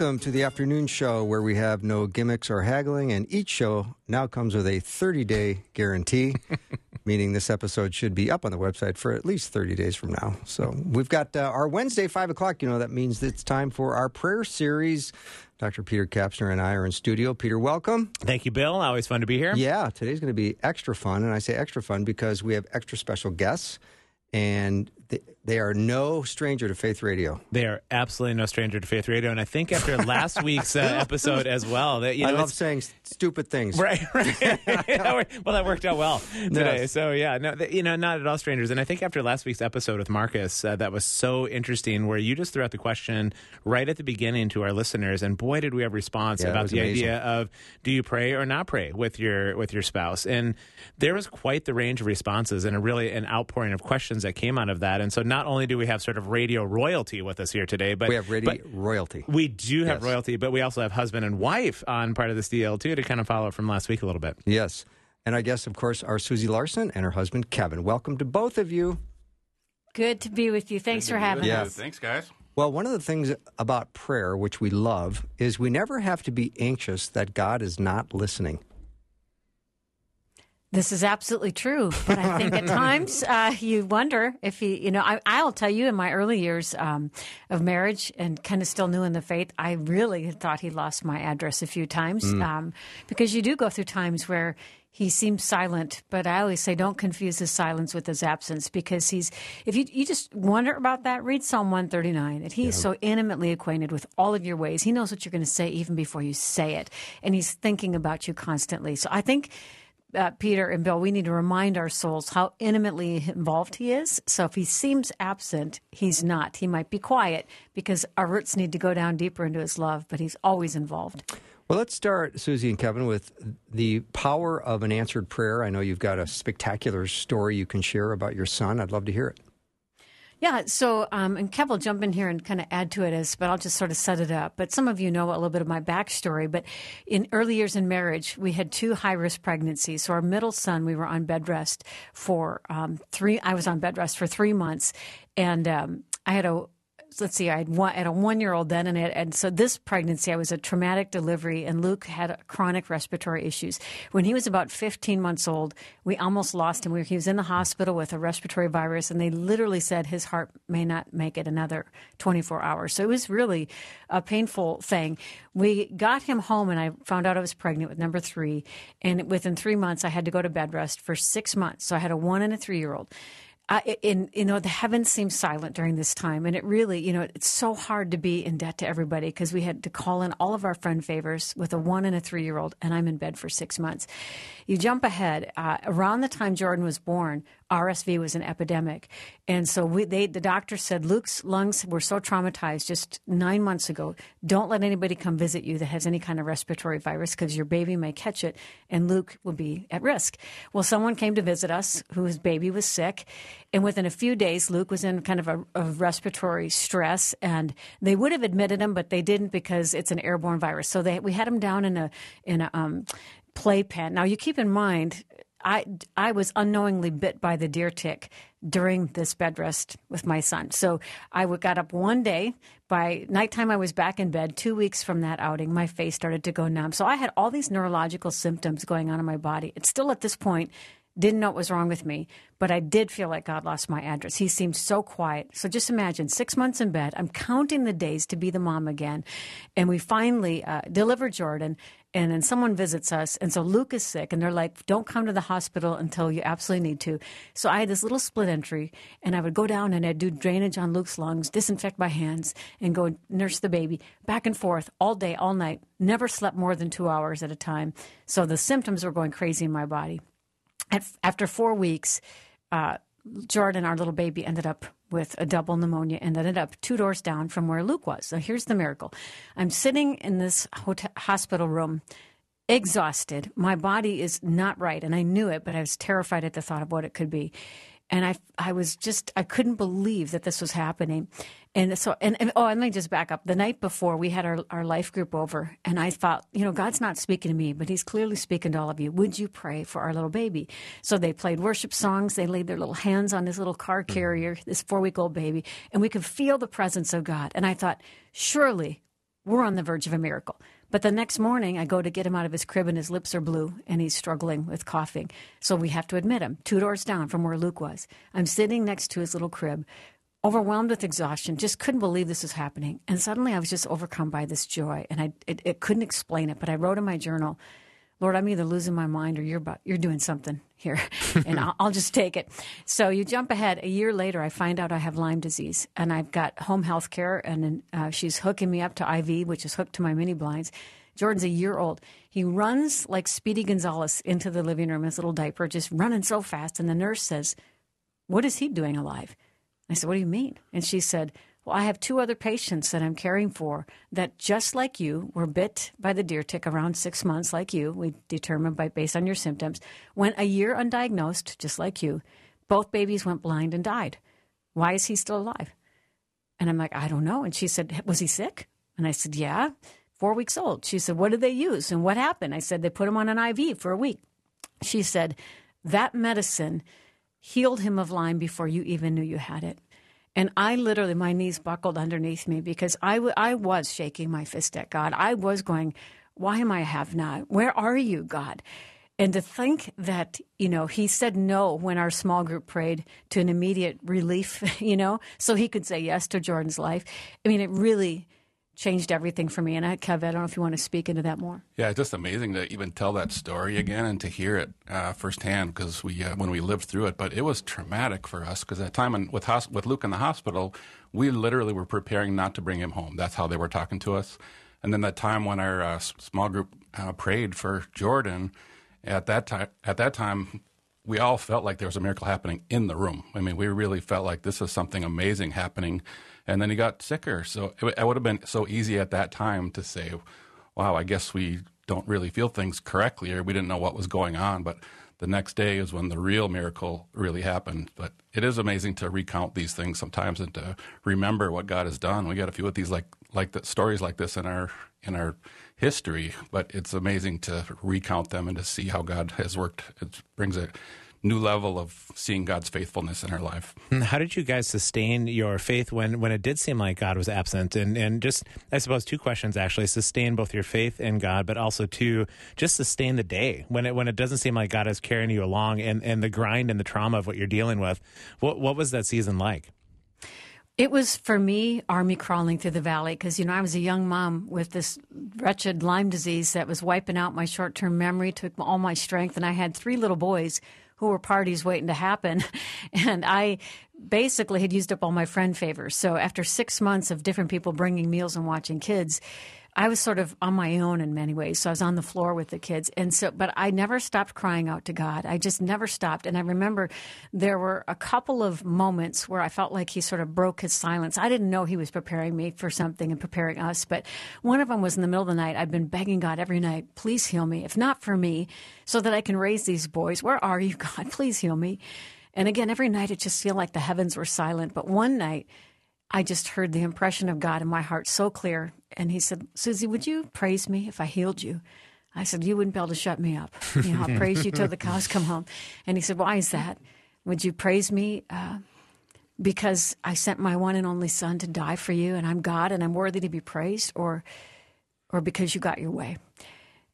Welcome to the afternoon show where we have no gimmicks or haggling, and each show now comes with a 30 day guarantee, meaning this episode should be up on the website for at least 30 days from now. So we've got uh, our Wednesday, 5 o'clock. You know, that means it's time for our prayer series. Dr. Peter Kapsner and I are in studio. Peter, welcome. Thank you, Bill. Always fun to be here. Yeah, today's going to be extra fun. And I say extra fun because we have extra special guests, and they, they are no stranger to Faith Radio. They are absolutely no stranger to Faith Radio, and I think after last week's uh, episode as well, that you know, I love saying stupid things. Right, right. Well, that worked out well today. Yes. So yeah, no, you know, not at all strangers. And I think after last week's episode with Marcus, uh, that was so interesting, where you just threw out the question right at the beginning to our listeners, and boy, did we have response Yeah, about the amazing. idea of do you pray or not pray with your with your spouse, and there was quite the range of responses and a really an outpouring of questions that came out of that. And so not only do we have sort of radio royalty with us here today, but We have radio royalty. we do have Yes. royalty, but we also have husband and wife on part of this deal too to kind of follow up from last week a little bit. Yes. And our guests, of course, are Susie Larson and her husband, Kevin. Welcome to both of you. Good to be with you. Thanks for having Yeah. us. Thanks, guys. Well, one of the things about prayer, which we love, is we never have to be anxious that God is not listening. This is absolutely true, but I think at times uh, you wonder if he, you know, I, I'll tell you in my early years um, of marriage and kind of still new in the faith, I really thought he lost my address a few times um, because you do go through times where he seems silent, but I always say don't confuse his silence with his absence because he's, if you, you just wonder about that, read Psalm 139. And he's so intimately acquainted with all of your ways. He knows what you're going to say even before you say it. And he's thinking about you constantly. So I think uh, Peter and Bill, we need to remind our souls how intimately involved he is. So if he seems absent, he's not. He might be quiet because our roots need to go down deeper into his love, but he's always involved. Well, let's start, Susie and Kevin, with the power of an answered prayer. I know you've got a spectacular story you can share about your son. I'd love to hear it. Yeah, so um, and Kev will jump in here and kind of add to it as, but I'll just sort of set it up. But some of you know a little bit of my backstory. But in early years in marriage, we had two high risk pregnancies. So our middle son, we were on bed rest for um, three. I was on bed rest for three months, and um, I had a let's see, I had one, I had a one year old then, and, it, and so this pregnancy, I was a traumatic delivery, and Luke had chronic respiratory issues. When he was about 15 months old, we almost lost him. We, he was in the hospital with a respiratory virus, and they literally said his heart may not make it another 24 hours. So it was really a painful thing. We got him home, and I found out I was pregnant with number three, and within three months, I had to go to bed rest for six months. So I had a one and a three year old. I, you know the heavens seemed silent during this time, and it really you know it's so hard to be in debt to everybody because we had to call in all of our friend favors with a one and a three year old, and I'm in bed for six months. You jump ahead uh, around the time Jordan was born, RSV was an epidemic, and so we they the doctor said Luke's lungs were so traumatized just nine months ago. Don't let anybody come visit you that has any kind of respiratory virus because your baby may catch it, and Luke will be at risk. Well, someone came to visit us whose baby was sick. And within a few days, Luke was in kind of a, a respiratory stress, and they would have admitted him, but they didn't because it's an airborne virus. So they, we had him down in a in a um, playpen. Now you keep in mind, I I was unknowingly bit by the deer tick during this bed rest with my son. So I got up one day. By nighttime, I was back in bed. Two weeks from that outing, my face started to go numb. So I had all these neurological symptoms going on in my body. It's still at this point didn't know what was wrong with me, but I did feel like God lost my address. He seemed so quiet. So just imagine six months in bed. I'm counting the days to be the mom again. And we finally uh, deliver Jordan, and then someone visits us. And so Luke is sick, and they're like, don't come to the hospital until you absolutely need to. So I had this little split entry, and I would go down and I'd do drainage on Luke's lungs, disinfect my hands, and go nurse the baby back and forth all day, all night. Never slept more than two hours at a time. So the symptoms were going crazy in my body. At, after four weeks, uh, Jordan, our little baby, ended up with a double pneumonia and ended up two doors down from where Luke was. So here's the miracle I'm sitting in this hotel, hospital room, exhausted. My body is not right, and I knew it, but I was terrified at the thought of what it could be and I I was just I couldn't believe that this was happening, and so and, and oh, and let me just back up. The night before, we had our our life group over, and I thought, you know, God's not speaking to me, but He's clearly speaking to all of you. Would you pray for our little baby? So they played worship songs. They laid their little hands on this little car mm-hmm. carrier, this four week old baby, and we could feel the presence of God. And I thought, surely we're on the verge of a miracle. But the next morning, I go to get him out of his crib, and his lips are blue, and he's struggling with coughing. So we have to admit him, two doors down from where Luke was. I'm sitting next to his little crib, overwhelmed with exhaustion, just couldn't believe this was happening. And suddenly, I was just overcome by this joy, and I it, it couldn't explain it. But I wrote in my journal, Lord, I'm either losing my mind or you're about, you're doing something here, and I'll, I'll, just take it. So you jump ahead. A year later, I find out I have Lyme disease, and I've got home health care, and uh, she's hooking me up to IV, which is hooked to my mini blinds. Jordan's a year old. He runs like Speedy Gonzales into the living room his little diaper, just running so fast. And the nurse says, "What is he doing alive?" I said, "What do you mean?" And she said, well, I have two other patients that I'm caring for that, just like you, were bit by the deer tick around six months, like you. We determined by based on your symptoms. Went a year undiagnosed, just like you. Both babies went blind and died. Why is he still alive? And I'm like, I don't know. And she said, Was he sick? And I said, Yeah, four weeks old. She said, What did they use? And what happened? I said, They put him on an IV for a week. She said, That medicine healed him of Lyme before you even knew you had it. And I literally, my knees buckled underneath me because I, w- I was shaking my fist at God. I was going, why am I have not? Where are you, God? And to think that, you know, he said no when our small group prayed to an immediate relief, you know, so he could say yes to Jordan's life. I mean, it really changed everything for me. And I, Kev, I don't know if you want to speak into that more. Yeah, it's just amazing to even tell that story again and to hear it uh, firsthand because we uh, when we lived through it. But it was traumatic for us because at that time in, with with Luke in the hospital, we literally were preparing not to bring him home. That's how they were talking to us. And then that time when our uh, small group uh, prayed for Jordan, at that time, at that time, we all felt like there was a miracle happening in the room. I mean, we really felt like this is something amazing happening and then he got sicker. So it, it would have been so easy at that time to say, "Wow, I guess we don't really feel things correctly, or we didn't know what was going on." But the next day is when the real miracle really happened. But it is amazing to recount these things sometimes and to remember what God has done. We got a few of these like like the stories like this in our in our history, but it's amazing to recount them and to see how God has worked. It brings a new level of seeing God's faithfulness in our life. How did you guys sustain your faith when, when it did seem like God was absent? And, and just, I suppose, two questions actually sustain both your faith in God, but also to just sustain the day when it, when it doesn't seem like God is carrying you along and, and the grind and the trauma of what you're dealing with. What, what was that season like? It was for me army crawling through the valley because you know I was a young mom with this wretched Lyme disease that was wiping out my short term memory, took all my strength, and I had three little boys who were parties waiting to happen. And I basically had used up all my friend favors. So after six months of different people bringing meals and watching kids, I was sort of on my own in many ways. So I was on the floor with the kids. And so, but I never stopped crying out to God. I just never stopped. And I remember there were a couple of moments where I felt like he sort of broke his silence. I didn't know he was preparing me for something and preparing us. But one of them was in the middle of the night. I'd been begging God every night, please heal me. If not for me, so that I can raise these boys. Where are you, God? Please heal me. And again, every night it just felt like the heavens were silent. But one night, I just heard the impression of God in my heart so clear. And he said, Susie, would you praise me if I healed you? I said, You wouldn't be able to shut me up. You know, I'll praise you till the cows come home. And he said, Why is that? Would you praise me uh, because I sent my one and only son to die for you and I'm God and I'm worthy to be praised or, or because you got your way?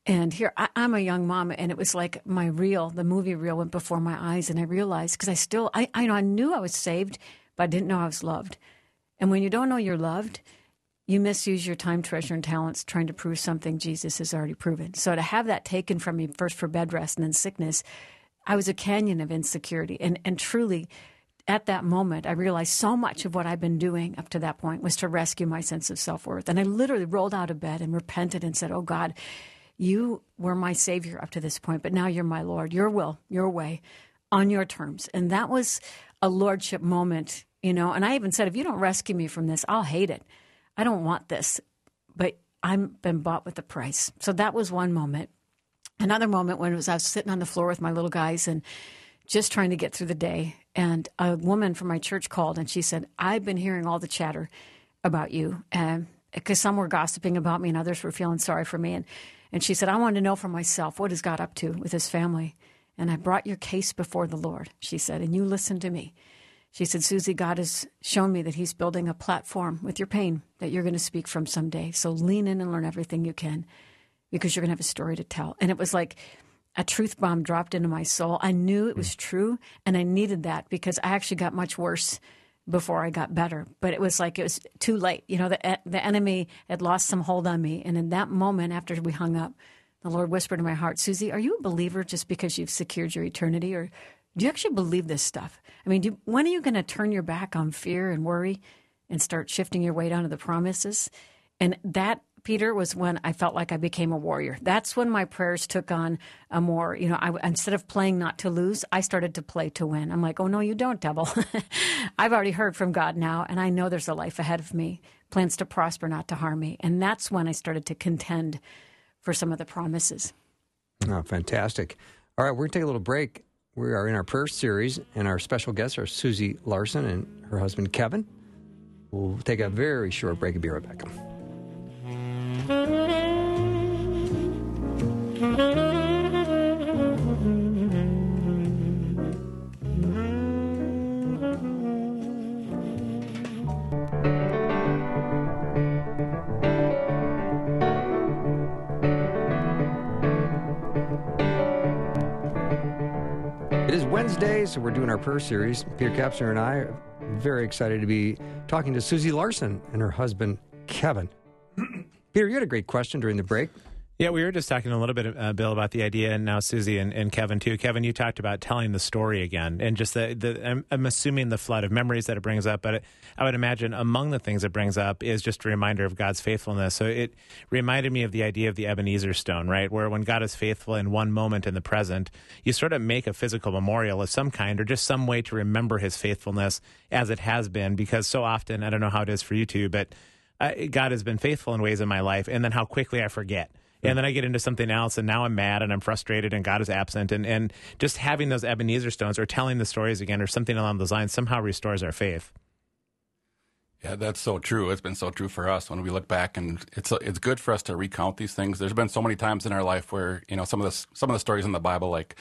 And here I, am a young mom, and it was like my reel, the movie reel, went before my eyes, and I realized because I still, I, I know I knew I was saved, but I didn't know I was loved. And when you don't know you're loved, you misuse your time, treasure, and talents trying to prove something Jesus has already proven. So to have that taken from me first for bed rest and then sickness, I was a canyon of insecurity. And, and truly, at that moment, I realized so much of what I've been doing up to that point was to rescue my sense of self worth. And I literally rolled out of bed and repented and said, Oh God, you were my Savior up to this point, but now you're my Lord. Your will, your way on your terms. And that was a lordship moment, you know. And I even said, if you don't rescue me from this, I'll hate it. I don't want this, but I've been bought with a price. So that was one moment. Another moment when it was I was sitting on the floor with my little guys and just trying to get through the day, and a woman from my church called and she said, "I've been hearing all the chatter about you, and because some were gossiping about me and others were feeling sorry for me, and and she said, I wanted to know for myself what has God up to with His family, and I brought your case before the Lord. She said, and you listened to me. She said, Susie, God has shown me that He's building a platform with your pain that you're going to speak from someday. So lean in and learn everything you can because you're going to have a story to tell. And it was like a truth bomb dropped into my soul. I knew it was hmm. true and I needed that because I actually got much worse before I got better. But it was like it was too late. You know, the, the enemy had lost some hold on me. And in that moment, after we hung up, the Lord whispered in my heart, Susie, are you a believer just because you've secured your eternity? Or do you actually believe this stuff? I mean, do, when are you going to turn your back on fear and worry and start shifting your weight onto the promises? And that Peter, was when I felt like I became a warrior. That's when my prayers took on a more, you know, I, instead of playing not to lose, I started to play to win. I'm like, oh, no, you don't, devil. I've already heard from God now, and I know there's a life ahead of me, plans to prosper, not to harm me. And that's when I started to contend for some of the promises. Oh, fantastic. All right, we're going to take a little break. We are in our prayer series, and our special guests are Susie Larson and her husband, Kevin. We'll take a very short break and be right back. Wednesday, so we're doing our prayer series. Peter Kapsner and I are very excited to be talking to Susie Larson and her husband, Kevin. Peter, you had a great question during the break. Yeah, we were just talking a little bit, uh, Bill, about the idea, and now Susie and, and, Kevin too. Kevin, you talked about telling the story again, and just the, the I'm, I'm, assuming the flood of memories that it brings up, but it, I would imagine among the things it brings up is just a reminder of God's faithfulness. So it reminded me of the idea of the Ebenezer stone, right, where when God is faithful in one moment in the present, you sort of make a physical memorial of some kind, or just some way to remember His faithfulness as it has been, because so often I don't know how it is for you two, but uh, God has been faithful in ways in my life, and then how quickly I forget and then I get into something else, and now I'm mad and I'm frustrated, and God is absent, and and just having those Ebenezer stones or telling the stories again or something along those lines somehow restores our faith. Yeah, that's so true. It's been so true for us when we look back, and it's it's good for us to recount these things. There's been so many times in our life where you know some of the some of the stories in the Bible, like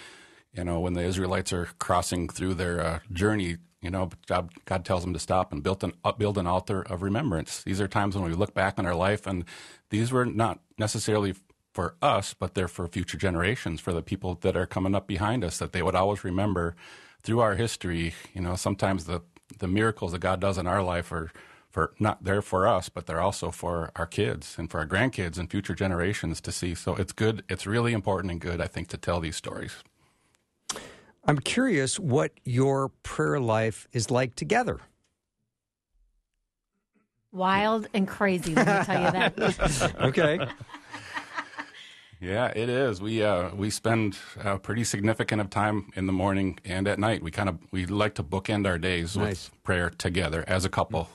you know when the Israelites are crossing through their uh, journey, you know God, tells them to stop and build an uh, build an altar of remembrance. These are times when we look back on our life, and these were not necessarily for us, but they're for future generations, for the people that are coming up behind us, that they would always remember through our history. You know, sometimes the the miracles that God does in our life are for not there for us, but they're also for our kids and for our grandkids and future generations to see. So it's good. It's really important and good, I think, to tell these stories. I'm curious what your prayer life is like together. Wild and crazy, let me tell you that. okay. Yeah, it is. We uh, we spend a pretty significant of time in the morning and at night. We kind of we like to bookend our days nice. with prayer together as a couple.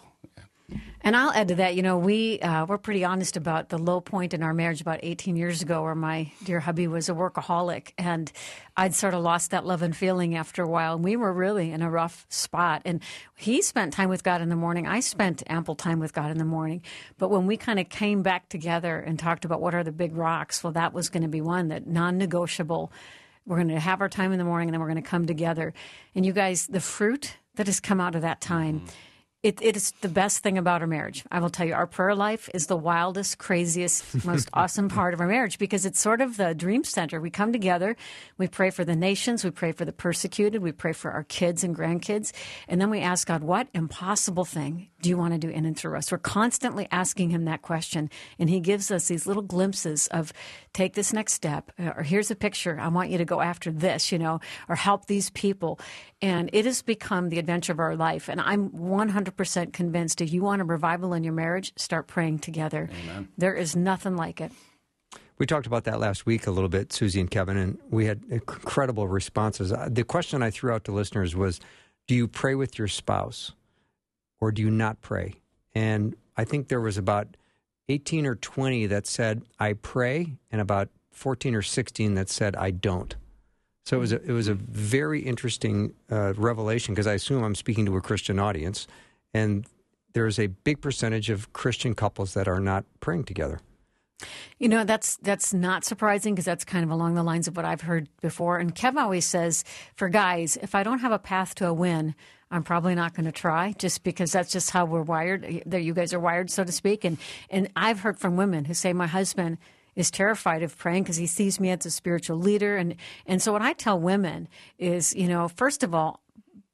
And I'll add to that, you know, we uh, we're pretty honest about the low point in our marriage about 18 years ago, where my dear hubby was a workaholic, and I'd sort of lost that love and feeling after a while, and we were really in a rough spot. And he spent time with God in the morning. I spent ample time with God in the morning. But when we kind of came back together and talked about what are the big rocks, well, that was going to be one that non-negotiable. We're going to have our time in the morning, and then we're going to come together. And you guys, the fruit that has come out of that time. Mm-hmm it, it is the best thing about our marriage. I will tell you, our prayer life is the wildest, craziest, most awesome part of our marriage because it's sort of the dream center. We come together, we pray for the nations, we pray for the persecuted, we pray for our kids and grandkids, and then we ask God, what impossible thing do you want to do in and through us? We're constantly asking Him that question, and He gives us these little glimpses of take this next step, uh, or here's a picture. I want you to go after this, you know, or help these people. And it has become the adventure of our life. And I'm 100% convinced if you want a revival in your marriage, start praying together. Amen. There is nothing like it. We talked about that last week a little bit, Susie and Kevin, and we had incredible responses. Uh, the question I threw out to listeners was do you pray with your spouse or do you not pray? And I think there was about 18 or 20 that said, I pray, and about 14 or 16 that said, I don't. So it was a, it was a very interesting uh, revelation because I assume I'm speaking to a Christian audience, and there's a big percentage of Christian couples that are not praying together. You know, that's that's not surprising because that's kind of along the lines of what I've heard before. And Kev always says, for guys, if I don't have a path to a win, I'm probably not going to try just because that's just how we're wired. That you guys are wired, so to speak. And and I've heard from women who say, my husband is terrified of praying because he sees me as a spiritual leader. And and so what I tell women is, you know, first of all,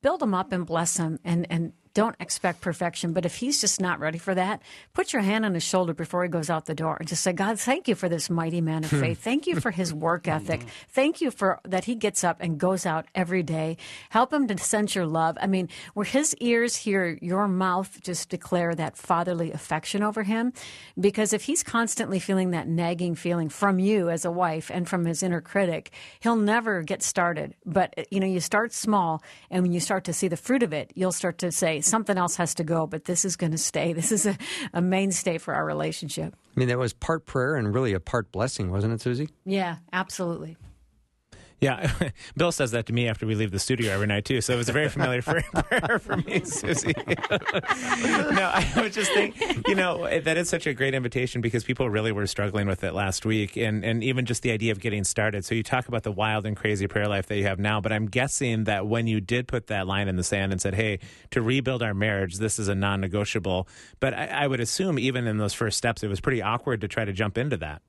build them up and bless them and and don't expect perfection. But if he's just not ready for that, put your hand on his shoulder before he goes out the door and just say, God, thank you for this mighty man of hmm. faith. Thank you for his work ethic. Thank you for that he gets up and goes out every day. Help him to sense your love. I mean, where his ears hear your mouth just declare that fatherly affection over him. Because if he's constantly feeling that nagging feeling from you as a wife and from his inner critic, he'll never get started. But, you know, you start small and when you start to see the fruit of it, you'll start to say, something else has to go, but this is going to stay. This is a, a mainstay for our relationship. I mean, that was part prayer and really a part blessing, wasn't it, Susie? Yeah, absolutely. Yeah, Bill says that to me after we leave the studio every night too. So it was a very familiar prayer for me, Susie. no, I was just thinking, you know, that is such a great invitation because people really were struggling with it last week, and and even just the idea of getting started. So you talk about the wild and crazy prayer life that you have now, but I'm guessing that when you did put that line in the sand and said, "Hey, to rebuild our marriage, this is a non-negotiable," but I, I would assume even in those first steps, it was pretty awkward to try to jump into that.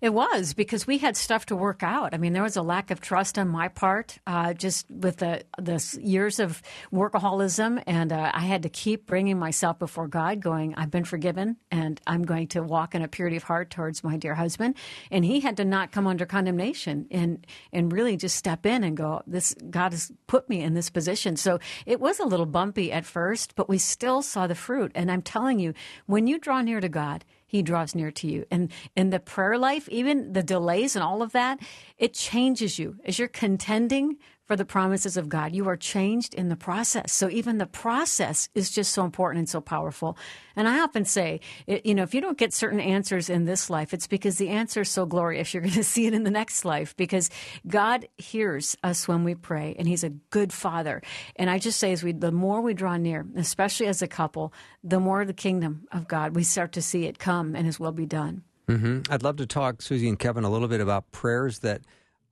It was because we had stuff to work out. I mean, there was a lack of trust on my part, uh, just with the the years of workaholism, and uh, I had to keep bringing myself before God, going, "I've been forgiven, and I'm going to walk in a purity of heart towards my dear husband." And he had to not come under condemnation and and really just step in and go, "This God has put me in this position." So it was a little bumpy at first, but we still saw the fruit. And I'm telling you, when you draw near to God he draws near to you. And in the prayer life, even the delays and all of that, it changes you as you're contending for the promises of God. You are changed in the process. So even the process is just so important and so powerful. And I often say, you know, if you don't get certain answers in this life, it's because the answer is so glorious. You're going to see it in the next life because God hears us when we pray and he's a good father. And I just say as we, the more we draw near, especially as a couple, the more the kingdom of God, we start to see it come and his will be done. Mm-hmm. I'd love to talk, Susie and Kevin, a little bit about prayers that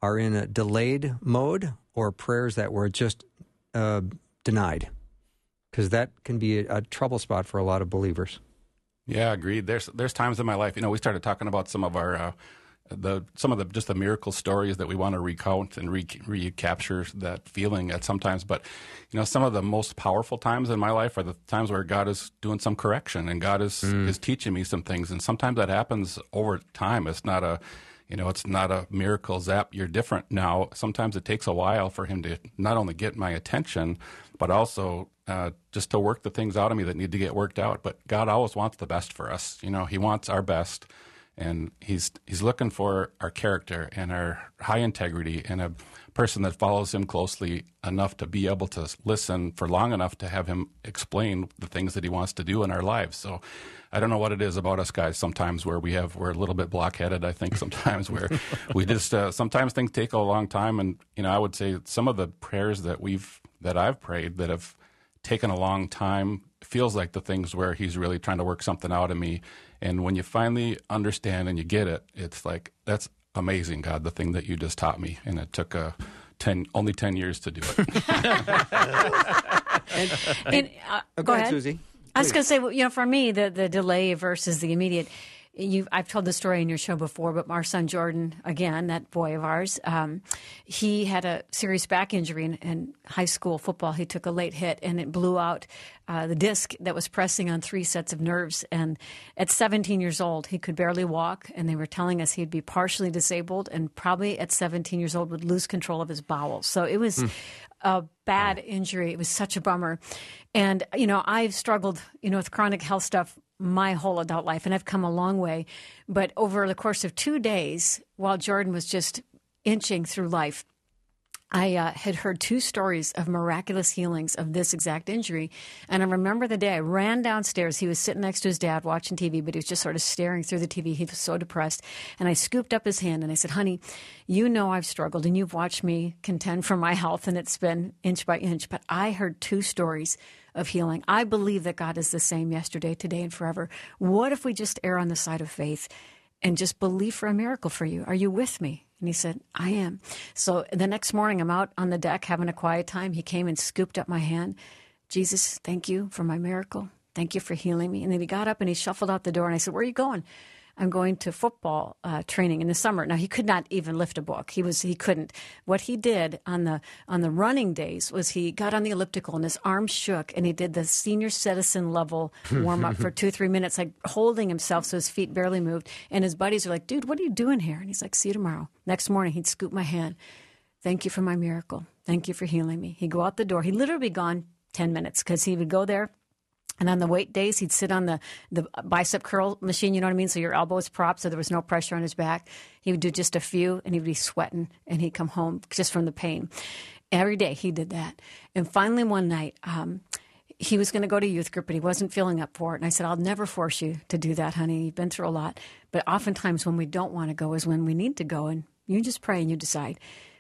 are in a delayed mode or prayers that were just uh, denied, because that can be a, a, trouble spot for a lot of believers. Yeah, agreed. There's there's times in my life, you know, we started talking about some of our uh, the some of the just the miracle stories that we want to recount and re- recapture that feeling at sometimes. But you know, some of the most powerful times in my life are the times where God is doing some correction and God is mm. is teaching me some things, and sometimes that happens over time. It's not a you know, it's not a miracle zap. You're different now. Sometimes it takes a while for him to not only get my attention, but also uh, just to work the things out of me that need to get worked out. But God always wants the best for us. You know, He wants our best, and He's He's looking for our character and our high integrity and a person that follows Him closely enough to be able to listen for long enough to have Him explain the things that He wants to do in our lives. So I don't know what it is about us guys sometimes where we have we're a little bit blockheaded. I think sometimes where we just uh, sometimes things take a long time, and you know I would say some of the prayers that we've that I've prayed that have taken a long time feels like the things where He's really trying to work something out of me. And when you finally understand and you get it, it's like that's amazing, God, the thing that you just taught me, and it took a. 10 only 10 years to do it and, and uh, oh, go, go, ahead, Susie I was going to say, you know, for me, the the delay versus the immediate. You, I've told the story in your show before, but our son Jordan, again, that boy of ours, um, he had a serious back injury in, in, high school football. He took a late hit and it blew out uh, the disc that was pressing on three sets of nerves. And at 17 years old, he could barely walk, and they were telling us he'd be partially disabled, and probably at 17 years old would lose control of his bowels. So it was. Mm a bad injury. It was such a bummer. And, you know, I've struggled, you know, with chronic health stuff my whole adult life, and I've come a long way. But over the course of two days, while Jordan was just inching through life, I uh, had heard two stories of miraculous healings of this exact injury. And I remember the day I ran downstairs. He was sitting next to his dad watching TV, but he was just sort of staring through the TV. He was so depressed. And I scooped up his hand and I said, Honey, you know I've struggled and you've watched me contend for my health, and it's been inch by inch. But I heard two stories of healing. I believe that God is the same yesterday, today, and forever. What if we just err on the side of faith and just believe for a miracle for you? Are you with me? And he said, I am. So the next morning, I'm out on the deck having a quiet time. He came and scooped up my hand. Jesus, thank you for my miracle. Thank you for healing me. And then he got up and he shuffled out the door. And I said, Where are you going? I'm going to football uh, training in the summer. Now he could not even lift a book. He was he couldn't. What he did on the on the running days was he got on the elliptical and his arms shook and he did the senior citizen level warm up for two three minutes, like holding himself so his feet barely moved. And his buddies are like, "Dude, what are you doing here?" And he's like, "See you tomorrow." Next morning, he'd scoop my hand. Thank you for my miracle. Thank you for healing me. He'd go out the door. He'd literally be gone ten minutes because he would go there and on the weight days, he'd sit on the, the bicep curl machine, you know what I mean? So your elbows propped, so there was no pressure on his back. He would do just a few, and he'd be sweating, and he'd come home just from the pain. Every day he did that. And finally, one night, um, he was going to go to youth group, but he wasn't feeling up for it. And I said, I'll never force you to do that, honey. You've been through a lot. But oftentimes, when we don't want to go is when we need to go, and you just pray and you decide.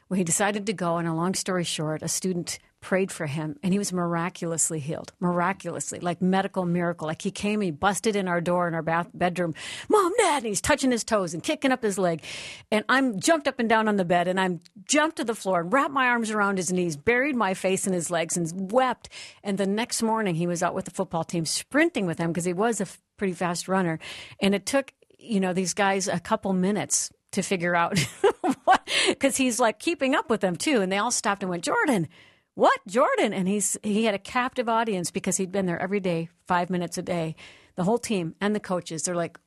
Well, he decided to go, and a long story short, a student prayed for him, and he was miraculously healed. Miraculously, like medical miracle. Like he came, he busted in our door in our bath bedroom, Mom, Dad, and he's touching his toes and kicking up his leg. And I'm jumped up and down on the bed, and I'm jumped to the floor and wrapped my arms around his knees, buried my face in his legs, and wept. And the next morning, he was out with the football team sprinting with them because he was a pretty fast runner. And it took, you know, these guys a couple minutes to figure out what, because he's like keeping up with them too. And they all stopped and went, Jordan, what jordan? And he's he had a captive audience because he'd been there every day five minutes a day the whole team and the coaches. They're like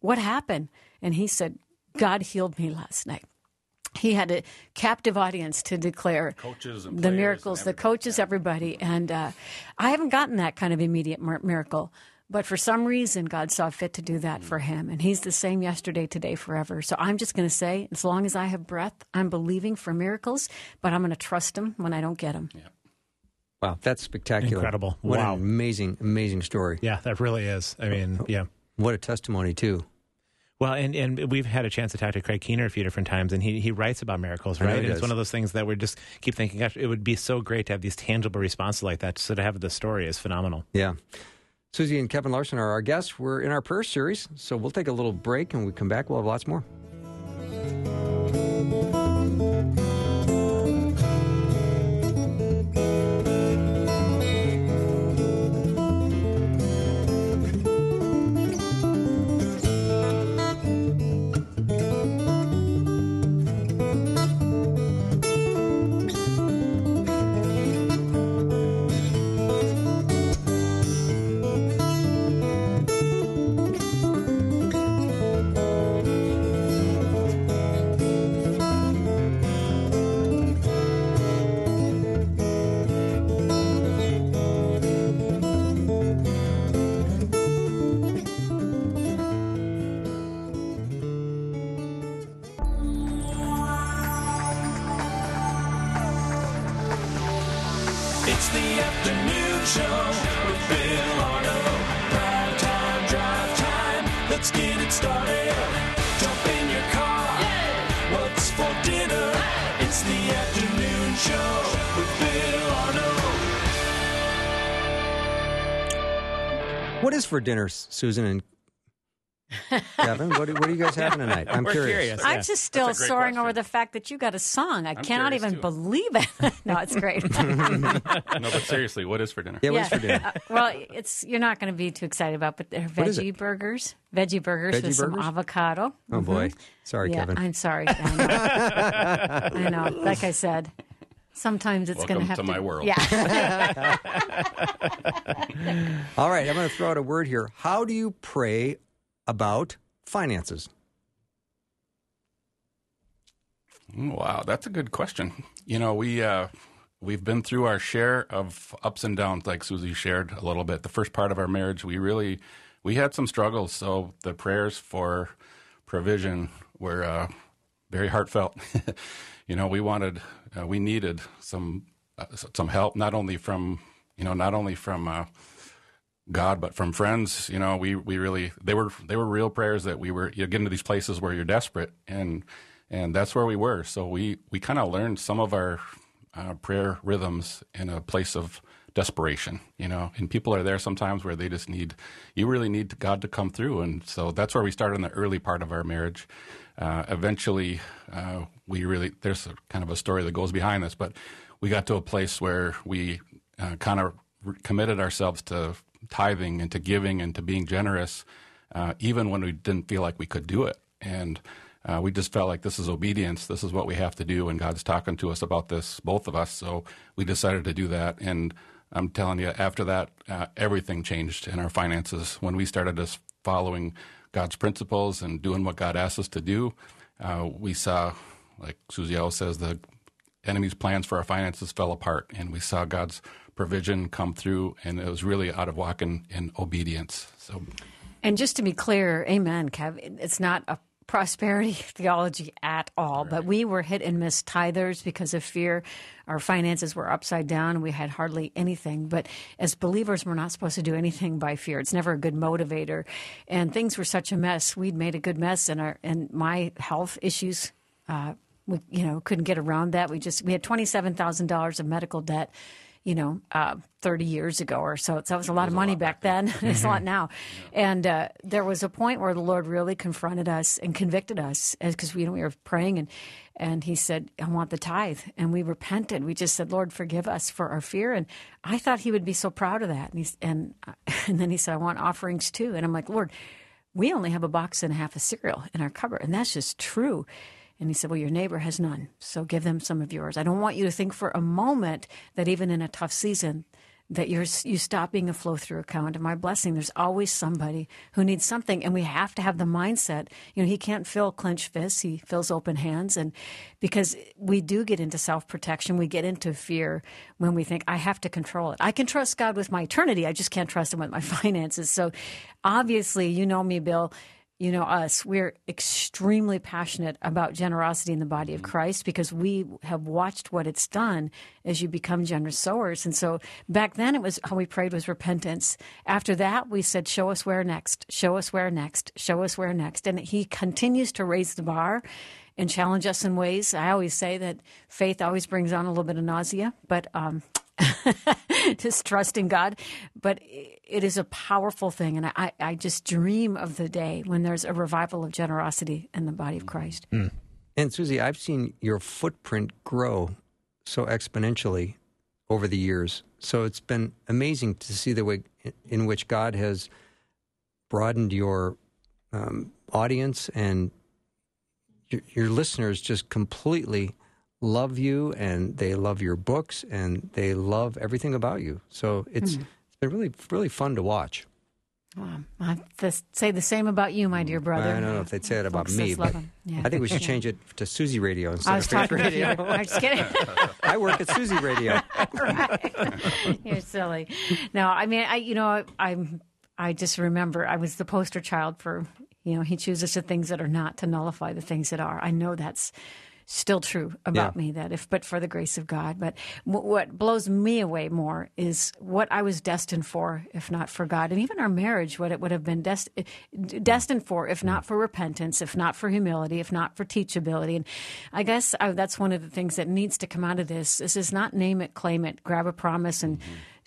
what happened? And he said god healed me last night. He had a captive audience to declare the miracles, the coaches, everybody. And uh, I haven't gotten that kind of immediate miracle. But for some reason, God saw fit to do that for him. And he's the same yesterday, today, forever. So I'm just going to say, as long as I have breath, I'm believing for miracles, but I'm going to trust him when I don't get them. Wow, that's spectacular. Incredible. What Wow. an amazing, amazing story. Yeah, that really is. I mean, oh, yeah. What a testimony, too. Well, and, and we've had a chance to talk to Craig Keener a few different times, and he, he writes about miracles, right? And it's one of those things that we just keep thinking, gosh, it would be so great to have these tangible responses like that. So to have the story is phenomenal. Yeah. Susie and Kevin Larson are our guests. We're in our prayer series, so we'll take a little break and we come back. We'll have lots more. For dinner, Susan and Kevin? What, do- what are you guys having tonight? I'm We're curious. I'm Yeah. just still That's a great soaring question. over the fact that you got a song. I cannot curious, even too. believe it. no, it's great. No, but seriously, what is for dinner? Yeah, what's for dinner? Uh, well, it's you're not going to be too excited about, but they're What is veggie it? burgers. Veggie burgers Veggie with some burgers? avocado. Oh, boy. Sorry, yeah, Kevin. I'm sorry. I know. I know. Like I said, sometimes it's going to have to my world. Yeah. All right, I'm going to throw out a word here. How do you pray about finances? Mm, Wow, that's a good question. You know, we uh, we've been through our share of ups and downs, like Susie shared a little bit. The first part of our marriage, we really we had some struggles. So the prayers for provision were uh, very heartfelt. you know, we wanted, uh, we needed some uh, some help, not only from you know, not only from uh, God, but from friends. You know, we we really they were they were real prayers that we were you get into these places where you're desperate, and and that's where we were. So we we kind of learned some of our uh, prayer rhythms in a place of desperation, you know. And people are there sometimes where they just need you really need God to come through, and so that's where we started in the early part of our marriage. Uh, eventually, uh, we really there's kind of a story that goes behind this, but we got to a place where we uh, kind of committed ourselves to tithing and to giving and to being generous, uh, even when we didn't feel like we could do it. And uh, we just felt like this is obedience. This is what we have to do. And God's talking to us about this, both of us. So we decided to do that. And I'm telling you, after that, uh, everything changed in our finances. When we started just following God's principles and doing what God asked us to do, uh, we saw, like Susie says, the enemy's plans for our finances fell apart. And we saw God's provision come through. And it was really out of walking in obedience. So And just to be clear, amen, Kev, it's not a prosperity theology at all, but we were hit and miss tithers because of fear. Our finances were upside down. We had hardly anything. But as believers, we're not supposed to do anything by fear. It's never a good motivator. And things were such a mess. We'd made a good mess, and our and my health issues. Uh, we you know couldn't get around that. We just we had twenty seven thousand dollars of medical debt you know, uh, 30 years ago or so. So that was a lot of money back then. it's a lot now. And uh, there was a point where the Lord really confronted us and convicted us because we, you know, we were praying and, and he said, I want the tithe. And we repented. We just said, Lord, forgive us for our fear. And I thought he would be so proud of that. And, he's, and, and then he said, I want offerings too. And I'm like, Lord, we only have a box and a half of cereal in our cupboard. And that's just true. And he said, Well, your neighbor has none, so give them some of yours. I don't want you to think for a moment that even in a tough season, that you're you stop being a flow through account. And my blessing, there's always somebody who needs something, and we have to have the mindset. You know, he can't fill clenched fists; he fills open hands, and because we do get into self protection, we get into fear when we think I have to control it. I can trust God with my eternity, I just can't trust Him with my finances. So, obviously, you know me, Bill you know us we're extremely passionate about generosity in the body of christ because we have watched what it's done as you become generous sowers. And so back then it was how we prayed was repentance. After that we said show us where next show us where next show us where next. And he continues to raise the bar and challenge us in ways. I always say that faith always brings on a little bit of nausea but um, just trust in God. But it is a powerful thing. And I, I just dream of the day when there's a revival of generosity in the body of Christ. And Susie, I've seen your footprint grow so exponentially over the years. So it's been amazing to see the way in which God has broadened your um, audience and your, your listeners just completely love you and they love your books and they love everything about you. So it's it's been really really fun to watch. Um, I to say the same about you, my dear brother. I don't know if they'd say that about Folks me, but. Yeah. I think we should change it to Susie Radio instead I was of Faith to you. Radio. I'm just kidding. I work at Susie Radio. You're silly. No, I mean, I you know, I'm I just remember I was the poster child for you know he chooses the things that are not to nullify the things that are. I know that's still true about Yeah. me that if but for the grace of God. But w- what blows me away more is what I was destined for if not for God, and even our marriage, what it would have been dest- destined for if not for repentance, if not for humility, if not for teachability. And I guess uh, that's one of the things that needs to come out of this. This is not name it, claim it, grab a promise, and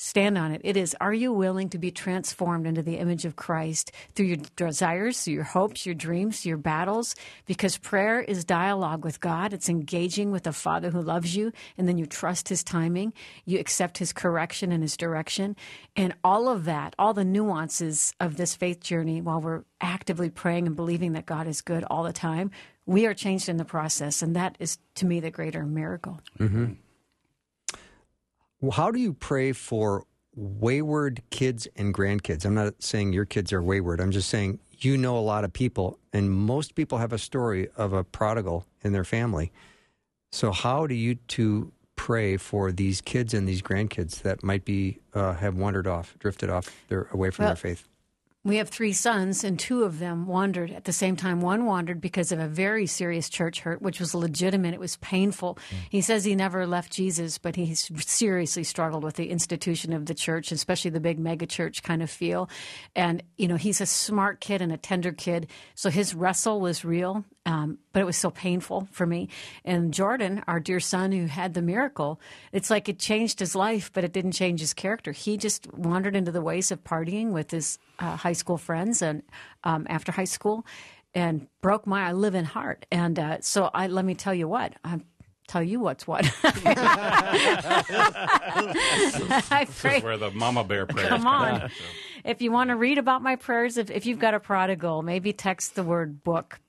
stand on it. It is, are you willing to be transformed into the image of Christ through your desires, through your hopes, your dreams, your battles? Because prayer is dialogue with God. It's engaging with a Father who loves you, and then you trust His timing. You accept His correction and His direction. And all of that, all the nuances of this faith journey, while we're actively praying and believing that God is good all the time, we are changed in the process. And that is, to me, the greater miracle. Well, how do you pray for wayward kids and grandkids? I'm not saying your kids are wayward. I'm just saying you know a lot of people, and most people have a story of a prodigal in their family. So, how do you two pray for these kids and these grandkids that might be uh, have wandered off, drifted off, they're away from Well, their faith? We have three sons, and two of them wandered at the same time. One wandered because of a very serious church hurt, which was legitimate. It was painful. Mm. He says he never left Jesus, but he seriously struggled with the institution of the church, especially the big mega church kind of feel. And, you know, he's a smart kid and a tender kid. So his wrestle was real, um, but it was so painful for me. And Jordan, our dear son who had the miracle, it's like it changed his life, but it didn't change his character. He just wandered into the ways of partying with his uh, high school friends and um, after high school and broke my living heart. And uh, so I let me tell you what. I tell you what's what. I This is where the mama bear prayers Come on. in. If you want to read about my prayers, if, if you've got a prodigal, maybe text the word book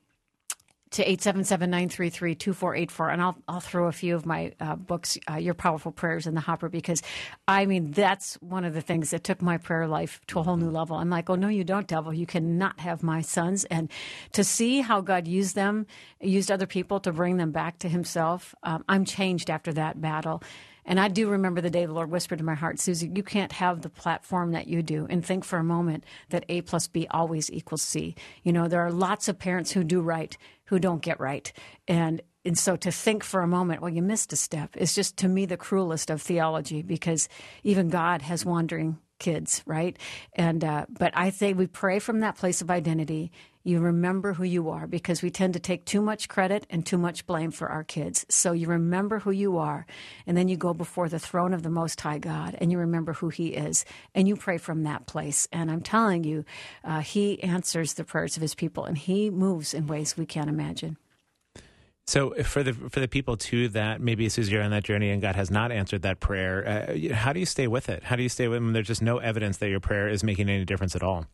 to 877-933-2484 and I'll I'll throw a few of my uh, books uh, your powerful prayers in the hopper because I mean that's one of the things that took my prayer life to a whole new level. I'm like, "Oh no, you don't, devil. You cannot have my sons." And to see how God used them, used other people to bring them back to himself, um, I'm changed after that battle. And I do remember the day the Lord whispered to my heart, Susie, you can't have the platform that you do and think for a moment that A plus B always equals C. You know, there are lots of parents who do right who don't get right. And and so to think for a moment, well, you missed a step is just to me the cruelest of theology because even God has wandering kids, right? And uh, but I say we pray from that place of identity. You remember who you are because we tend to take too much credit and too much blame for our kids. So you remember who you are, and then you go before the throne of the Most High God, and you remember who He is, and you pray from that place. And I'm telling you, uh, He answers the prayers of His people, and He moves in ways we can't imagine. So for the for the people too that maybe Susie you're on that journey and God has not answered that prayer, uh, how do you stay with it? How do you stay with when there's just no evidence that your prayer is making any difference at all?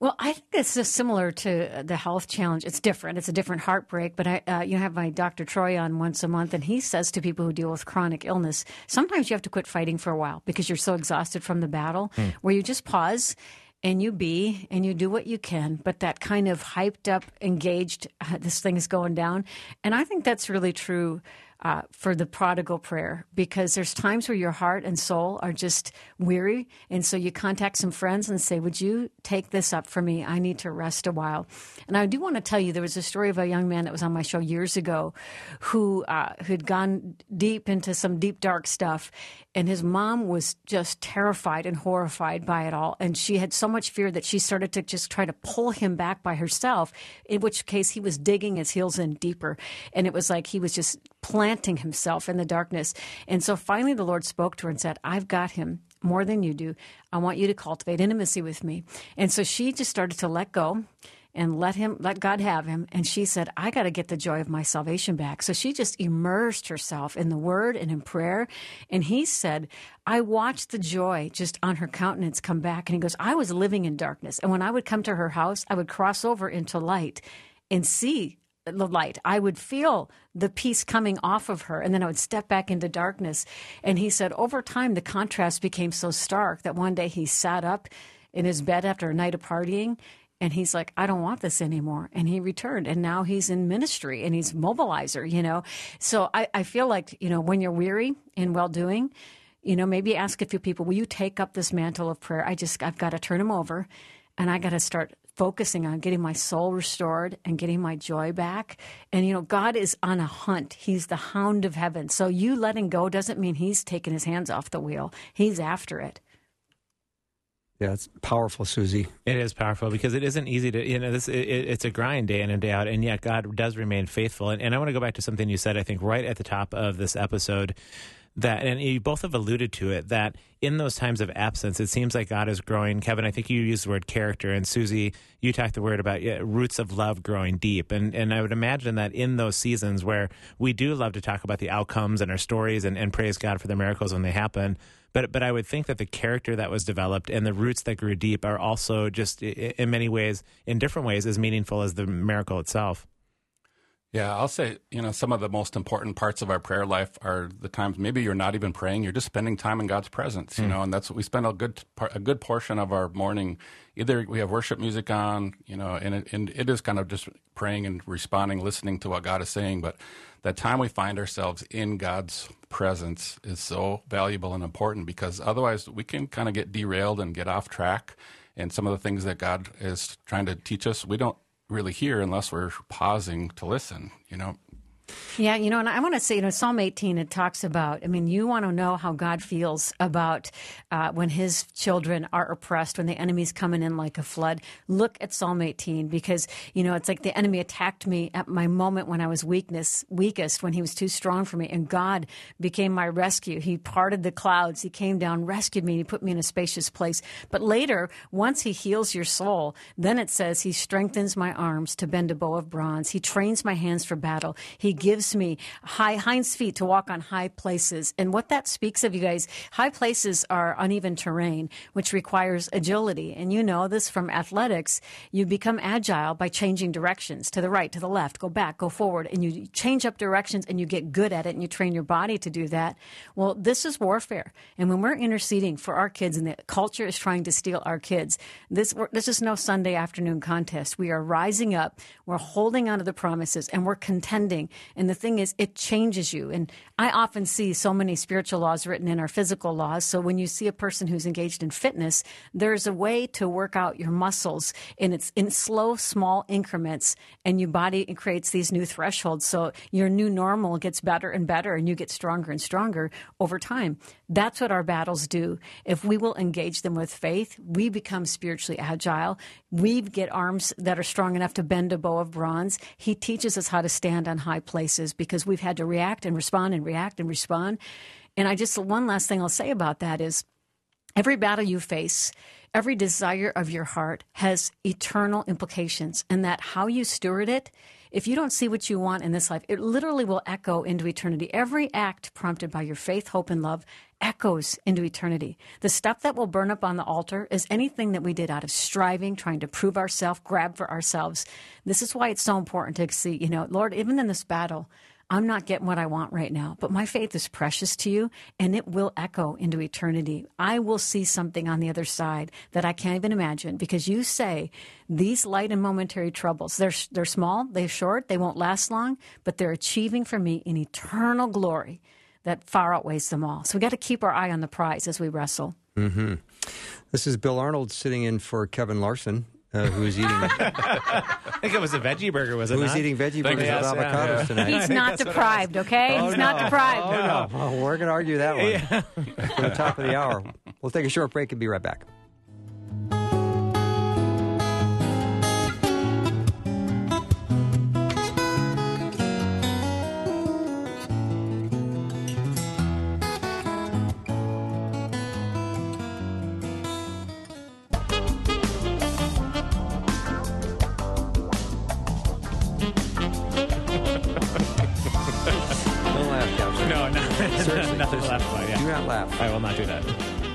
Well, I think it's just similar to the health challenge. It's different. It's a different heartbreak. But I, uh, you have my Dr. Troy on once a month, and he says to people who deal with chronic illness, sometimes you have to quit fighting for a while because you're so exhausted from the battle, where you just pause and you be and you do what you can. But that kind of hyped up, engaged, uh, this thing is going down, and I think that's really true uh, for the prodigal prayer because there's times where your heart and soul are just weary. And so you contact some friends and say, Would you take this up for me? I need to rest a while. And I do want to tell you there was a story of a young man that was on my show years ago who, uh, had gone deep into some deep, dark stuff. And his mom was just terrified and horrified by it all. And she had so much fear that she started to just try to pull him back by herself, in which case he was digging his heels in deeper. And it was like he was just planting himself in the darkness. And so finally the Lord spoke to her and said, I've got him more than you do. I want you to cultivate intimacy with me. And so she just started to let go and let him let God have him and she said I got to get the joy of my salvation back so she just immersed herself in the word and in prayer and he said I watched the joy just on her countenance come back and he goes I was living in darkness and when I would come to her house I would cross over into light and see the light. I would feel the peace coming off of her, and then I would step back into darkness. And he said, over time, the contrast became so stark that one day he sat up in his bed after a night of partying. And he's like, I don't want this anymore. And he returned. And now he's in ministry and he's mobilizer, you know. So I, I feel like, you know, when you're weary in well doing, you know, maybe ask a few people, will you take up this mantle of prayer? I just, I've got to turn him over and I got to start focusing on getting my soul restored and getting my joy back. And, you know, God is on a hunt. He's the hound of heaven. So you letting go doesn't mean he's taking his hands off the wheel, he's after it. Yeah, it's powerful, Susie. It is powerful because it isn't easy to, you know, this, it, it's a grind day in and day out, and yet God does remain faithful. And, and I want to go back to something you said, I think, right at the top of this episode that, and you both have alluded to it, that in those times of absence, it seems like God is growing. Kevin, I think you used the word character, and Susie, you talked the word about yeah, roots of love growing deep. And, and I would imagine that in those seasons where we do love to talk about the outcomes and our stories and, and praise God for the miracles when they happen, but but I would think that the character that was developed and the roots that grew deep are also just in many ways, in different ways, as meaningful as the miracle itself. Yeah, I'll say, you know, some of the most important parts of our prayer life are the times maybe you're not even praying, you're just spending time in God's presence, you hmm. know, and that's what we spend a good a good portion of our morning. Either we have worship music on, you know, and it, and it is kind of just praying and responding, listening to what God is saying, but that time we find ourselves in God's presence is so valuable and important because otherwise we can kind of get derailed and get off track and some of the things that God is trying to teach us, we don't really hear unless we're pausing to listen. You know, Yeah, you know, and I want to say, you know, Psalm 18, it talks about, I mean, you want to know how God feels about uh, when his children are oppressed, when the enemy's coming in like a flood. Look at Psalm 18 because, you know, it's like the enemy attacked me at my moment when I was weakness, weakest, when he was too strong for me. And God became my rescue. He parted the clouds. He came down, rescued me, and he put me in a spacious place. But later, once he heals your soul, then it says he strengthens my arms to bend a bow of bronze. He trains my hands for battle. He gives me high hinds feet to walk on high places. And what that speaks of, you guys, high places are uneven terrain, which requires agility. And you know this from athletics. You become agile by changing directions to the right, to the left, go back, go forward, and you change up directions and you get good at it and you train your body to do that. Well, this is warfare. And when we're interceding for our kids and the culture is trying to steal our kids, this, this is no Sunday afternoon contest. We are rising up, we're holding on to the promises, and we're contending. And the thing is, it changes you. And I often see so many spiritual laws written in our physical laws. So when you see a person who's engaged in fitness, there's a way to work out your muscles and it's in slow, small increments and your body creates these new thresholds. So your new normal gets better and better and you get stronger and stronger over time. That's what our battles do. If we will engage them with faith, we become spiritually agile. We get arms that are strong enough to bend a bow of bronze. He teaches us how to stand on high places because we've had to react and respond and react and respond. And I just, one last thing I'll say about that is every battle you face, every desire of your heart has eternal implications, and that how you steward it, if you don't see what you want in this life, it literally will echo into eternity. Every act prompted by your faith, hope, and love echoes into eternity. The stuff that will burn up on the altar is anything that we did out of striving, trying to prove ourselves, grab for ourselves. This is why it's so important to see, you know, Lord, even in this battle, I'm not getting what I want right now, but my faith is precious to you and it will echo into eternity. I will see something on the other side that I can't even imagine because you say these light and momentary troubles, they're, they're small, they're short, they won't last long, but they're achieving for me an eternal glory that far outweighs them all. So we got to keep our eye on the prize as we wrestle. This is Bill Arnold sitting in for Kevin Larson, uh, who's eating I think it was a veggie burger, was it who's not? eating veggie burgers you. with Yes, yeah, avocados yeah. tonight. He's not deprived, okay? He's not deprived. Oh, no. Well, we're going to argue that one. For the top of the hour. We'll take a short break and be right back.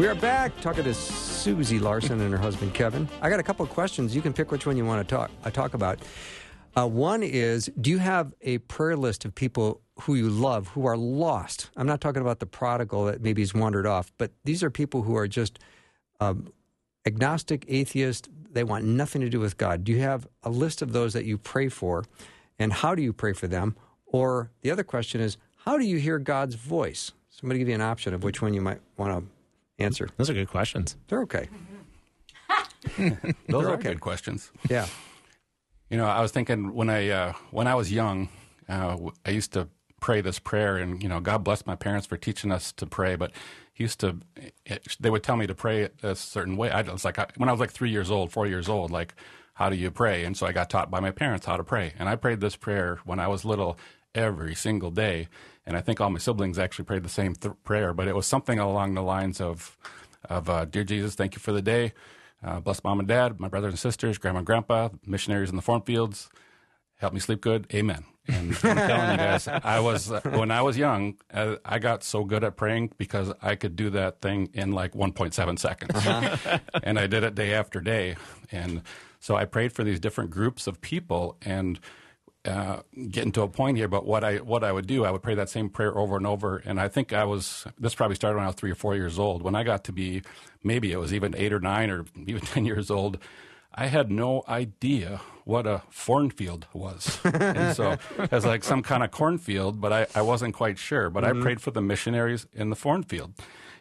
We are back talking to Susie Larson and her husband Kevin. I got a couple of questions. You can pick which one you want to talk. I talk about. Uh, one is, do you have a prayer list of people who you love who are lost? I'm not talking about the prodigal that maybe he's wandered off, but these are people who are just um, agnostic, atheist. They want nothing to do with God. Do you have a list of those that you pray for, and how do you pray for them? Or the other question is, how do you hear God's voice? Somebody give you an option of which one you might want to answer. Those are good questions. They're okay. those They're are okay. good questions. Yeah. You know, I was thinking when I uh, when I was young, uh, w- I used to pray this prayer, and you know, God bless my parents for teaching us to pray. But he used to, it, they would tell me to pray a certain way. I was like, I, when I was like three years old, four years old, like, how do you pray? And so I got taught by my parents how to pray, and I prayed this prayer when I was little every single day. And I think all my siblings actually prayed the same th- prayer, but it was something along the lines of, of uh, "Dear Jesus, thank you for the day." Uh, bless mom and dad, my brothers and sisters, grandma and grandpa, missionaries in the farm fields. Help me sleep good. Amen. And I'm telling you guys, I was uh, when I was young, uh, I got so good at praying because I could do that thing in like 1.7 seconds, and I did it day after day. And so I prayed for these different groups of people, and uh, getting to a point here. But what I what I would do, I would pray that same prayer over and over. And I think I was this probably started when I was three or four years old. When I got to be maybe it was even eight or nine or even ten years old, I had no idea what a cornfield was. and so it was like some kind of cornfield, but I, I wasn't quite sure. But I prayed for the missionaries in the cornfield.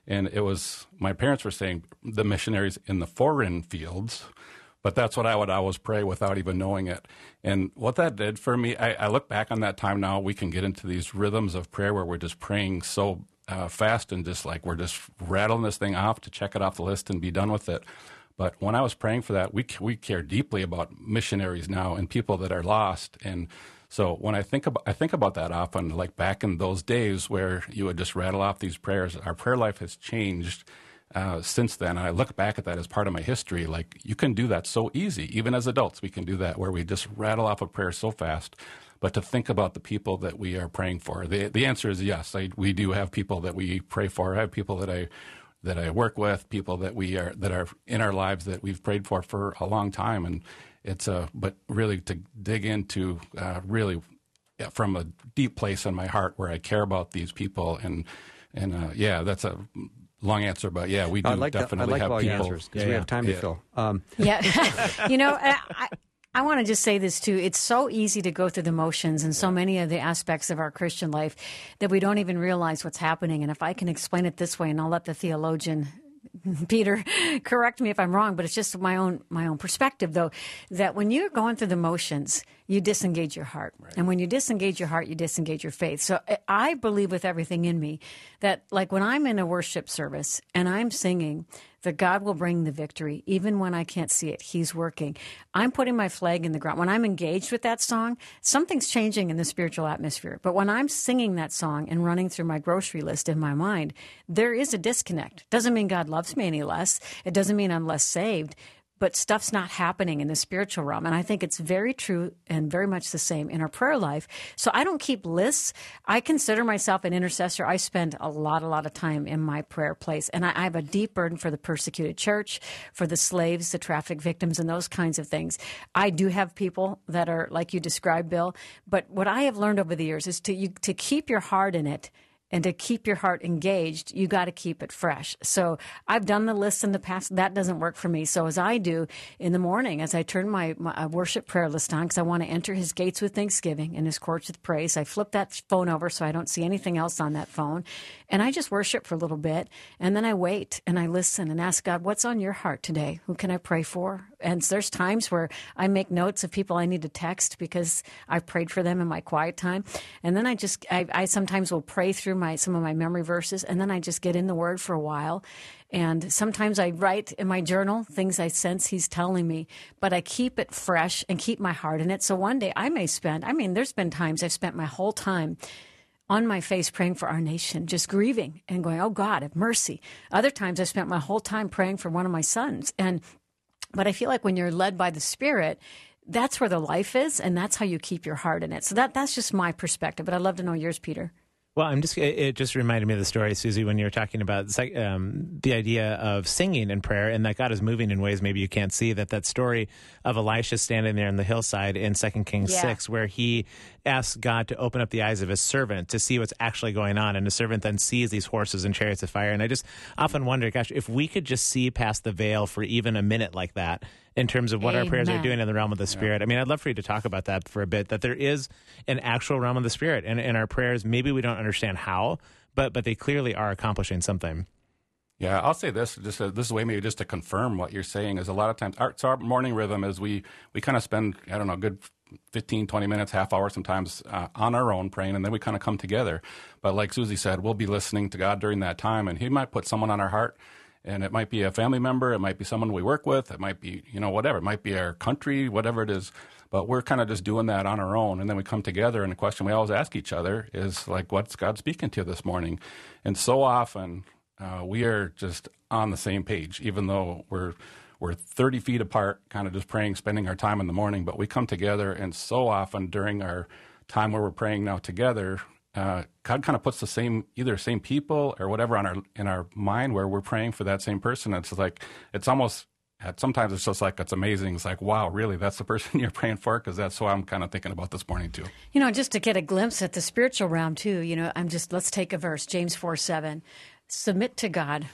and it was my parents were saying the missionaries in the foreign fields. But that's what I would always pray without even knowing it. And what that did for me, I, I look back on that time now, we can get into these rhythms of prayer where we're just praying so uh, fast and just like we're just rattling this thing off to check it off the list and be done with it. But when I was praying for that, we we care deeply about missionaries now and people that are lost. And so when I think about I think about that often, like back in those days where you would just rattle off these prayers. Our prayer life has changed uh, since then. And I look back at that as part of my history. Like you can do that so easy, even as adults, we can do that where we just rattle off a prayer so fast. But to think about the people that we are praying for, the the answer is yes. I, we do have people that we pray for. I have people that I that I work with, people that we are that are in our lives that we've prayed for for a long time, and it's a but really to dig into uh, really from a deep place in my heart where I care about these people and and uh, yeah, that's a long answer, but yeah, we do I like, the, I definitely like have long people. answers because Yeah, we have time to fill. Um, Yeah. you know, I, I, I want to just say this too. It's so easy to go through the motions in so many of the aspects of our Christian life that we don't even realize what's happening. And if I can explain it this way, and I'll let the theologian Peter, correct me if I'm wrong, but it's just my own my own perspective though that when you're going through the motions, you disengage your heart. And when you disengage your heart, you disengage your faith. So I- I believe with everything in me that like when I'm in a worship service and I'm singing, that God will bring the victory even when I can't see it. He's working. I'm putting my flag in the ground. When I'm engaged with that song, something's changing in the spiritual atmosphere. But when I'm singing that song and running through my grocery list in my mind, there is a disconnect. Doesn't mean God loves me any less. It doesn't mean I'm less saved. But stuff's not happening in the spiritual realm. And I think it's very true and very much the same in our prayer life. So I don't keep lists. I consider myself an intercessor. I spend a lot, a lot of time in my prayer place. And I, I have a deep burden for the persecuted church, for the slaves, the traffic victims, and those kinds of things. I do have people that are like you described, Bill. But what I have learned over the years is to, you, to keep your heart in it and to keep your heart engaged, you got to keep it fresh. So I've done the lists in the past. That doesn't work for me. So as I do in the morning, as I turn my, my uh, worship prayer list on, because I want to enter his gates with thanksgiving and his courts with praise, I flip that phone over so I don't see anything else on that phone. And I just worship for a little bit. And then I wait and I listen and ask God, what's on your heart today? Who can I pray for? And there's times where I make notes of people I need to text because I've prayed for them in my quiet time. And then I just, I, I sometimes will pray through my, some of my memory verses and then I just get in the word for a while. And sometimes I write in my journal things I sense he's telling me, but I keep it fresh and keep my heart in it. So one day I may spend, I mean, there's been times I've spent my whole time on my face praying for our nation, just grieving and going, Oh God, have mercy. Other times I spent my whole time praying for one of my sons. And but I feel like when you're led by the Spirit, that's where the life is, and that's how you keep your heart in it. So that that's just my perspective. But I'd love to know yours, Peter. Well, I'm just, it just reminded me of the story, Susie, when you were talking about um, the idea of singing in prayer and that God is moving in ways maybe you can't see. That that story of Elisha standing there on the hillside in 2 Kings Yeah. 6, where he asks God to open up the eyes of his servant to see what's actually going on. And the servant then sees these horses and chariots of fire. And I just often wonder, gosh, if we could just see past the veil for even a minute like that in terms of what our prayers are doing in the realm of the spirit. I mean, I'd love for you to talk about that for a bit. That there is an actual realm of the spirit, and in our prayers, maybe we don't understand how, but but they clearly are accomplishing something. Yeah, I'll say this just uh, this way maybe just to confirm what you're saying is a lot of times our, so our morning rhythm is we we kind of spend I don't know good 15 20 minutes half hour sometimes uh, on our own praying and then we kind of come together but like Susie said we'll be listening to God during that time and he might put someone on our heart and it might be a family member it might be someone we work with it might be you know whatever it might be our country whatever it is but we're kind of just doing that on our own and then we come together and the question we always ask each other is like what's God speaking to you this morning and so often uh, we are just on the same page, even though we're we're 30 feet apart, kind of just praying, spending our time in the morning. But we come together, and so often during our time where we're praying now together, uh, God kind of puts the same either same people or whatever on our in our mind where we're praying for that same person. It's like it's almost. Sometimes it's just like it's amazing. It's like, wow, really? That's the person you're praying for? Because that's what I'm kind of thinking about this morning too. You know, just to get a glimpse at the spiritual realm too. You know, I'm just let's take a verse, James four seven. Submit to God,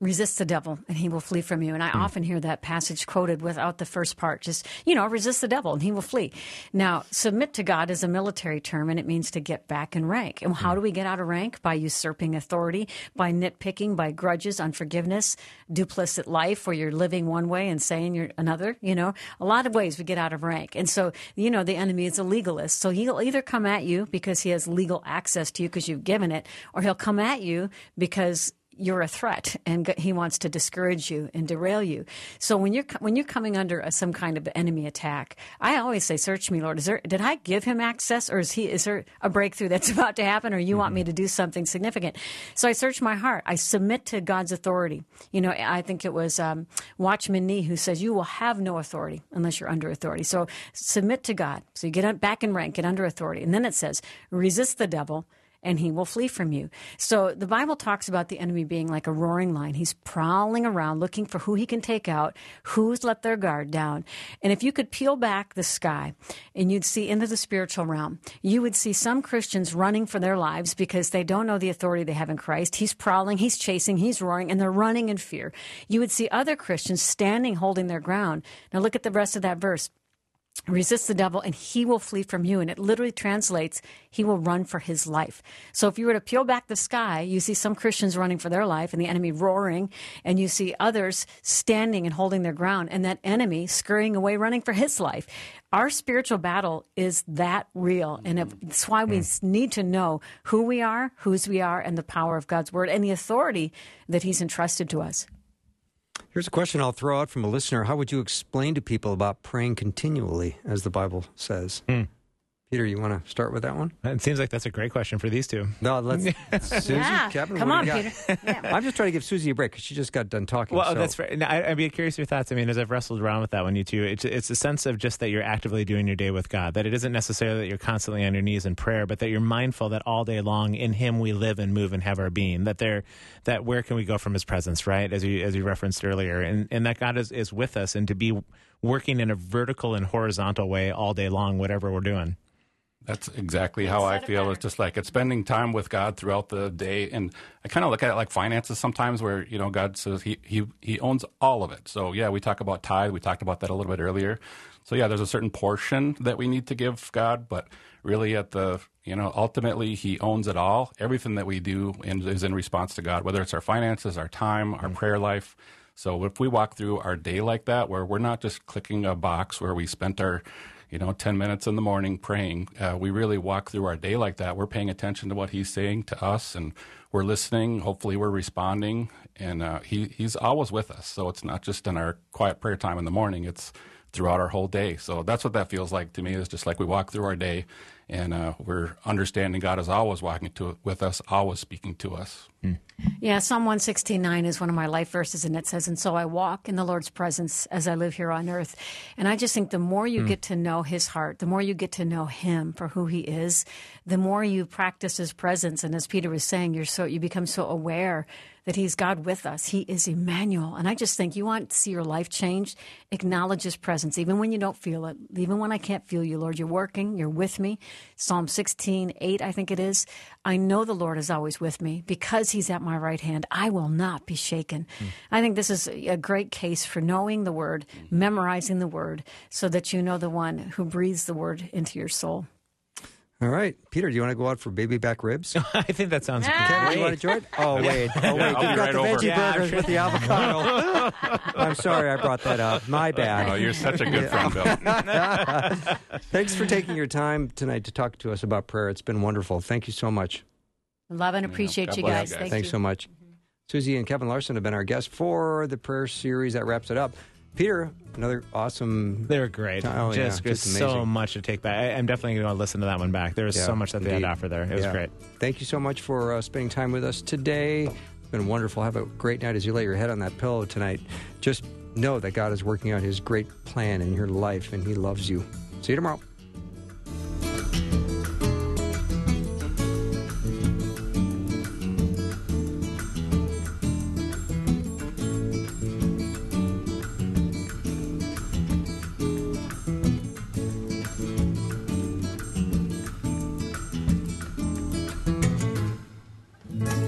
resist the devil and he will flee from you. And I hmm. often hear that passage quoted without the first part. Just, you know, resist the devil and he will flee. Now, submit to God is a military term and it means to get back in rank. And how hmm. do we get out of rank? By usurping authority, by nitpicking, by grudges, unforgiveness, duplicit life where you're living one way and saying you're another, you know, a lot of ways we get out of rank. And so, you know, the enemy is a legalist. So he'll either come at you because he has legal access to you because you've given it, or he'll come at you because you're a threat and he wants to discourage you and derail you. So when you're when you're coming under a, some kind of enemy attack, I always say, "Search me, Lord. Is there did I give him access, or is he is there a breakthrough that's about to happen, or you want me to do something significant?" So I search my heart. I submit to God's authority. You know, I think it was um, Watchman Nee who says, "You will have no authority unless you're under authority." So submit to God. So you get back in rank, get under authority, and then it says, "Resist the devil." And he will flee from you. So the Bible talks about the enemy being like a roaring lion. He's prowling around looking for who he can take out, who's let their guard down. And if you could peel back the sky and you'd see into the spiritual realm, you would see some Christians running for their lives because they don't know the authority they have in Christ. He's prowling, he's chasing, he's roaring, and they're running in fear. You would see other Christians standing, holding their ground. Now look at the rest of that verse resist the devil and he will flee from you. And it literally translates he will run for his life. So if you were to peel back the sky you see some christians running for their life and the enemy roaring and you see others standing and holding their ground and that enemy scurrying away running for his life. Our spiritual battle is that real. And it's why we hmm. need to know who we are whose we are and the power of god's word and the authority that he's entrusted to us Here's a question I'll throw out from a listener. How would you explain to people about praying continually, as the Bible says? Hmm. Peter, you want to start with that one? It seems like that's a great question for these two. No, let's. Susie, yeah Kevin, come on do you got? peter yeah. I'm just trying to give Susie a break because she just got done talking. Well, so- that's fair. No, I, I'd be curious your thoughts. I mean, as I've wrestled around with that one, you too, it's it's a sense of just that you're actively doing your day with God. That it isn't necessarily that you're constantly on your knees in prayer, but that you're mindful that all day long in Him we live and move and have our being. That there, that where can we go from His presence, right? As you as you referenced earlier, and and that God is is with us, and to be working in a vertical and horizontal way all day long, whatever we're doing. That's exactly how I feel. It's just like it's spending time with God throughout the day, and I kind of look at it like finances sometimes, where you know God says He He He owns all of it. So yeah, we talk about tithe. We talked about that a little bit earlier. So yeah, there's a certain portion that we need to give God, but really at the you know ultimately He owns it all. Everything that we do is in response to God, whether it's our finances, our time, our mm-hmm. prayer life. So if we walk through our day like that, where we're not just clicking a box where we spent our you know, 10 minutes in the morning praying. Uh, we really walk through our day like that. We're paying attention to what he's saying to us and we're listening. Hopefully, we're responding. And uh, he, he's always with us. So it's not just in our quiet prayer time in the morning, it's throughout our whole day. So that's what that feels like to me is just like we walk through our day and uh, we're understanding God is always walking to, with us, always speaking to us. Yeah, Psalm 169 is one of my life verses, and it says, And so I walk in the Lord's presence as I live here on earth. And I just think the more you get to know his heart, the more you get to know him for who he is, the more you practice his presence. And as Peter was saying, you're so you become so aware that he's God with us. He is Emmanuel. And I just think you want to see your life changed, acknowledge his presence, even when you don't feel it, even when I can't feel you, Lord. You're working, you're with me. Psalm 16, 8, I think it is. I know the Lord is always with me because he's at my right hand. I will not be shaken. Hmm. I think this is a great case for knowing the word, memorizing the word, so that you know the one who breathes the word into your soul. All right, Peter, do you want to go out for baby back ribs? I think that sounds Kevin, do you want to join? Oh wait, oh wait, I'll you be got right the over. veggie Yeah, burgers sure. with the avocado. I'm sorry, I brought that up. My bad. Oh, you're such a good friend, Bill. Thanks for taking your time tonight to talk to us about prayer. It's been wonderful. Thank you so much. Love and appreciate God you guys. you guys. Thank Thanks you. so much. Mm-hmm. Susie and Kevin Larson have been our guests for the prayer series that wraps it up. Peter, another awesome. They're great. Oh, yeah, just, just just so much to take back. I, I'm definitely going to listen to that one back. There was Yeah, so much that they had indeed. to offer there. It was Yeah. great. Thank you so much for uh, spending time with us today. It's been wonderful. Have a great night as you lay your head on that pillow tonight. Just know that God is working out His great plan in your life and He loves you. See you tomorrow.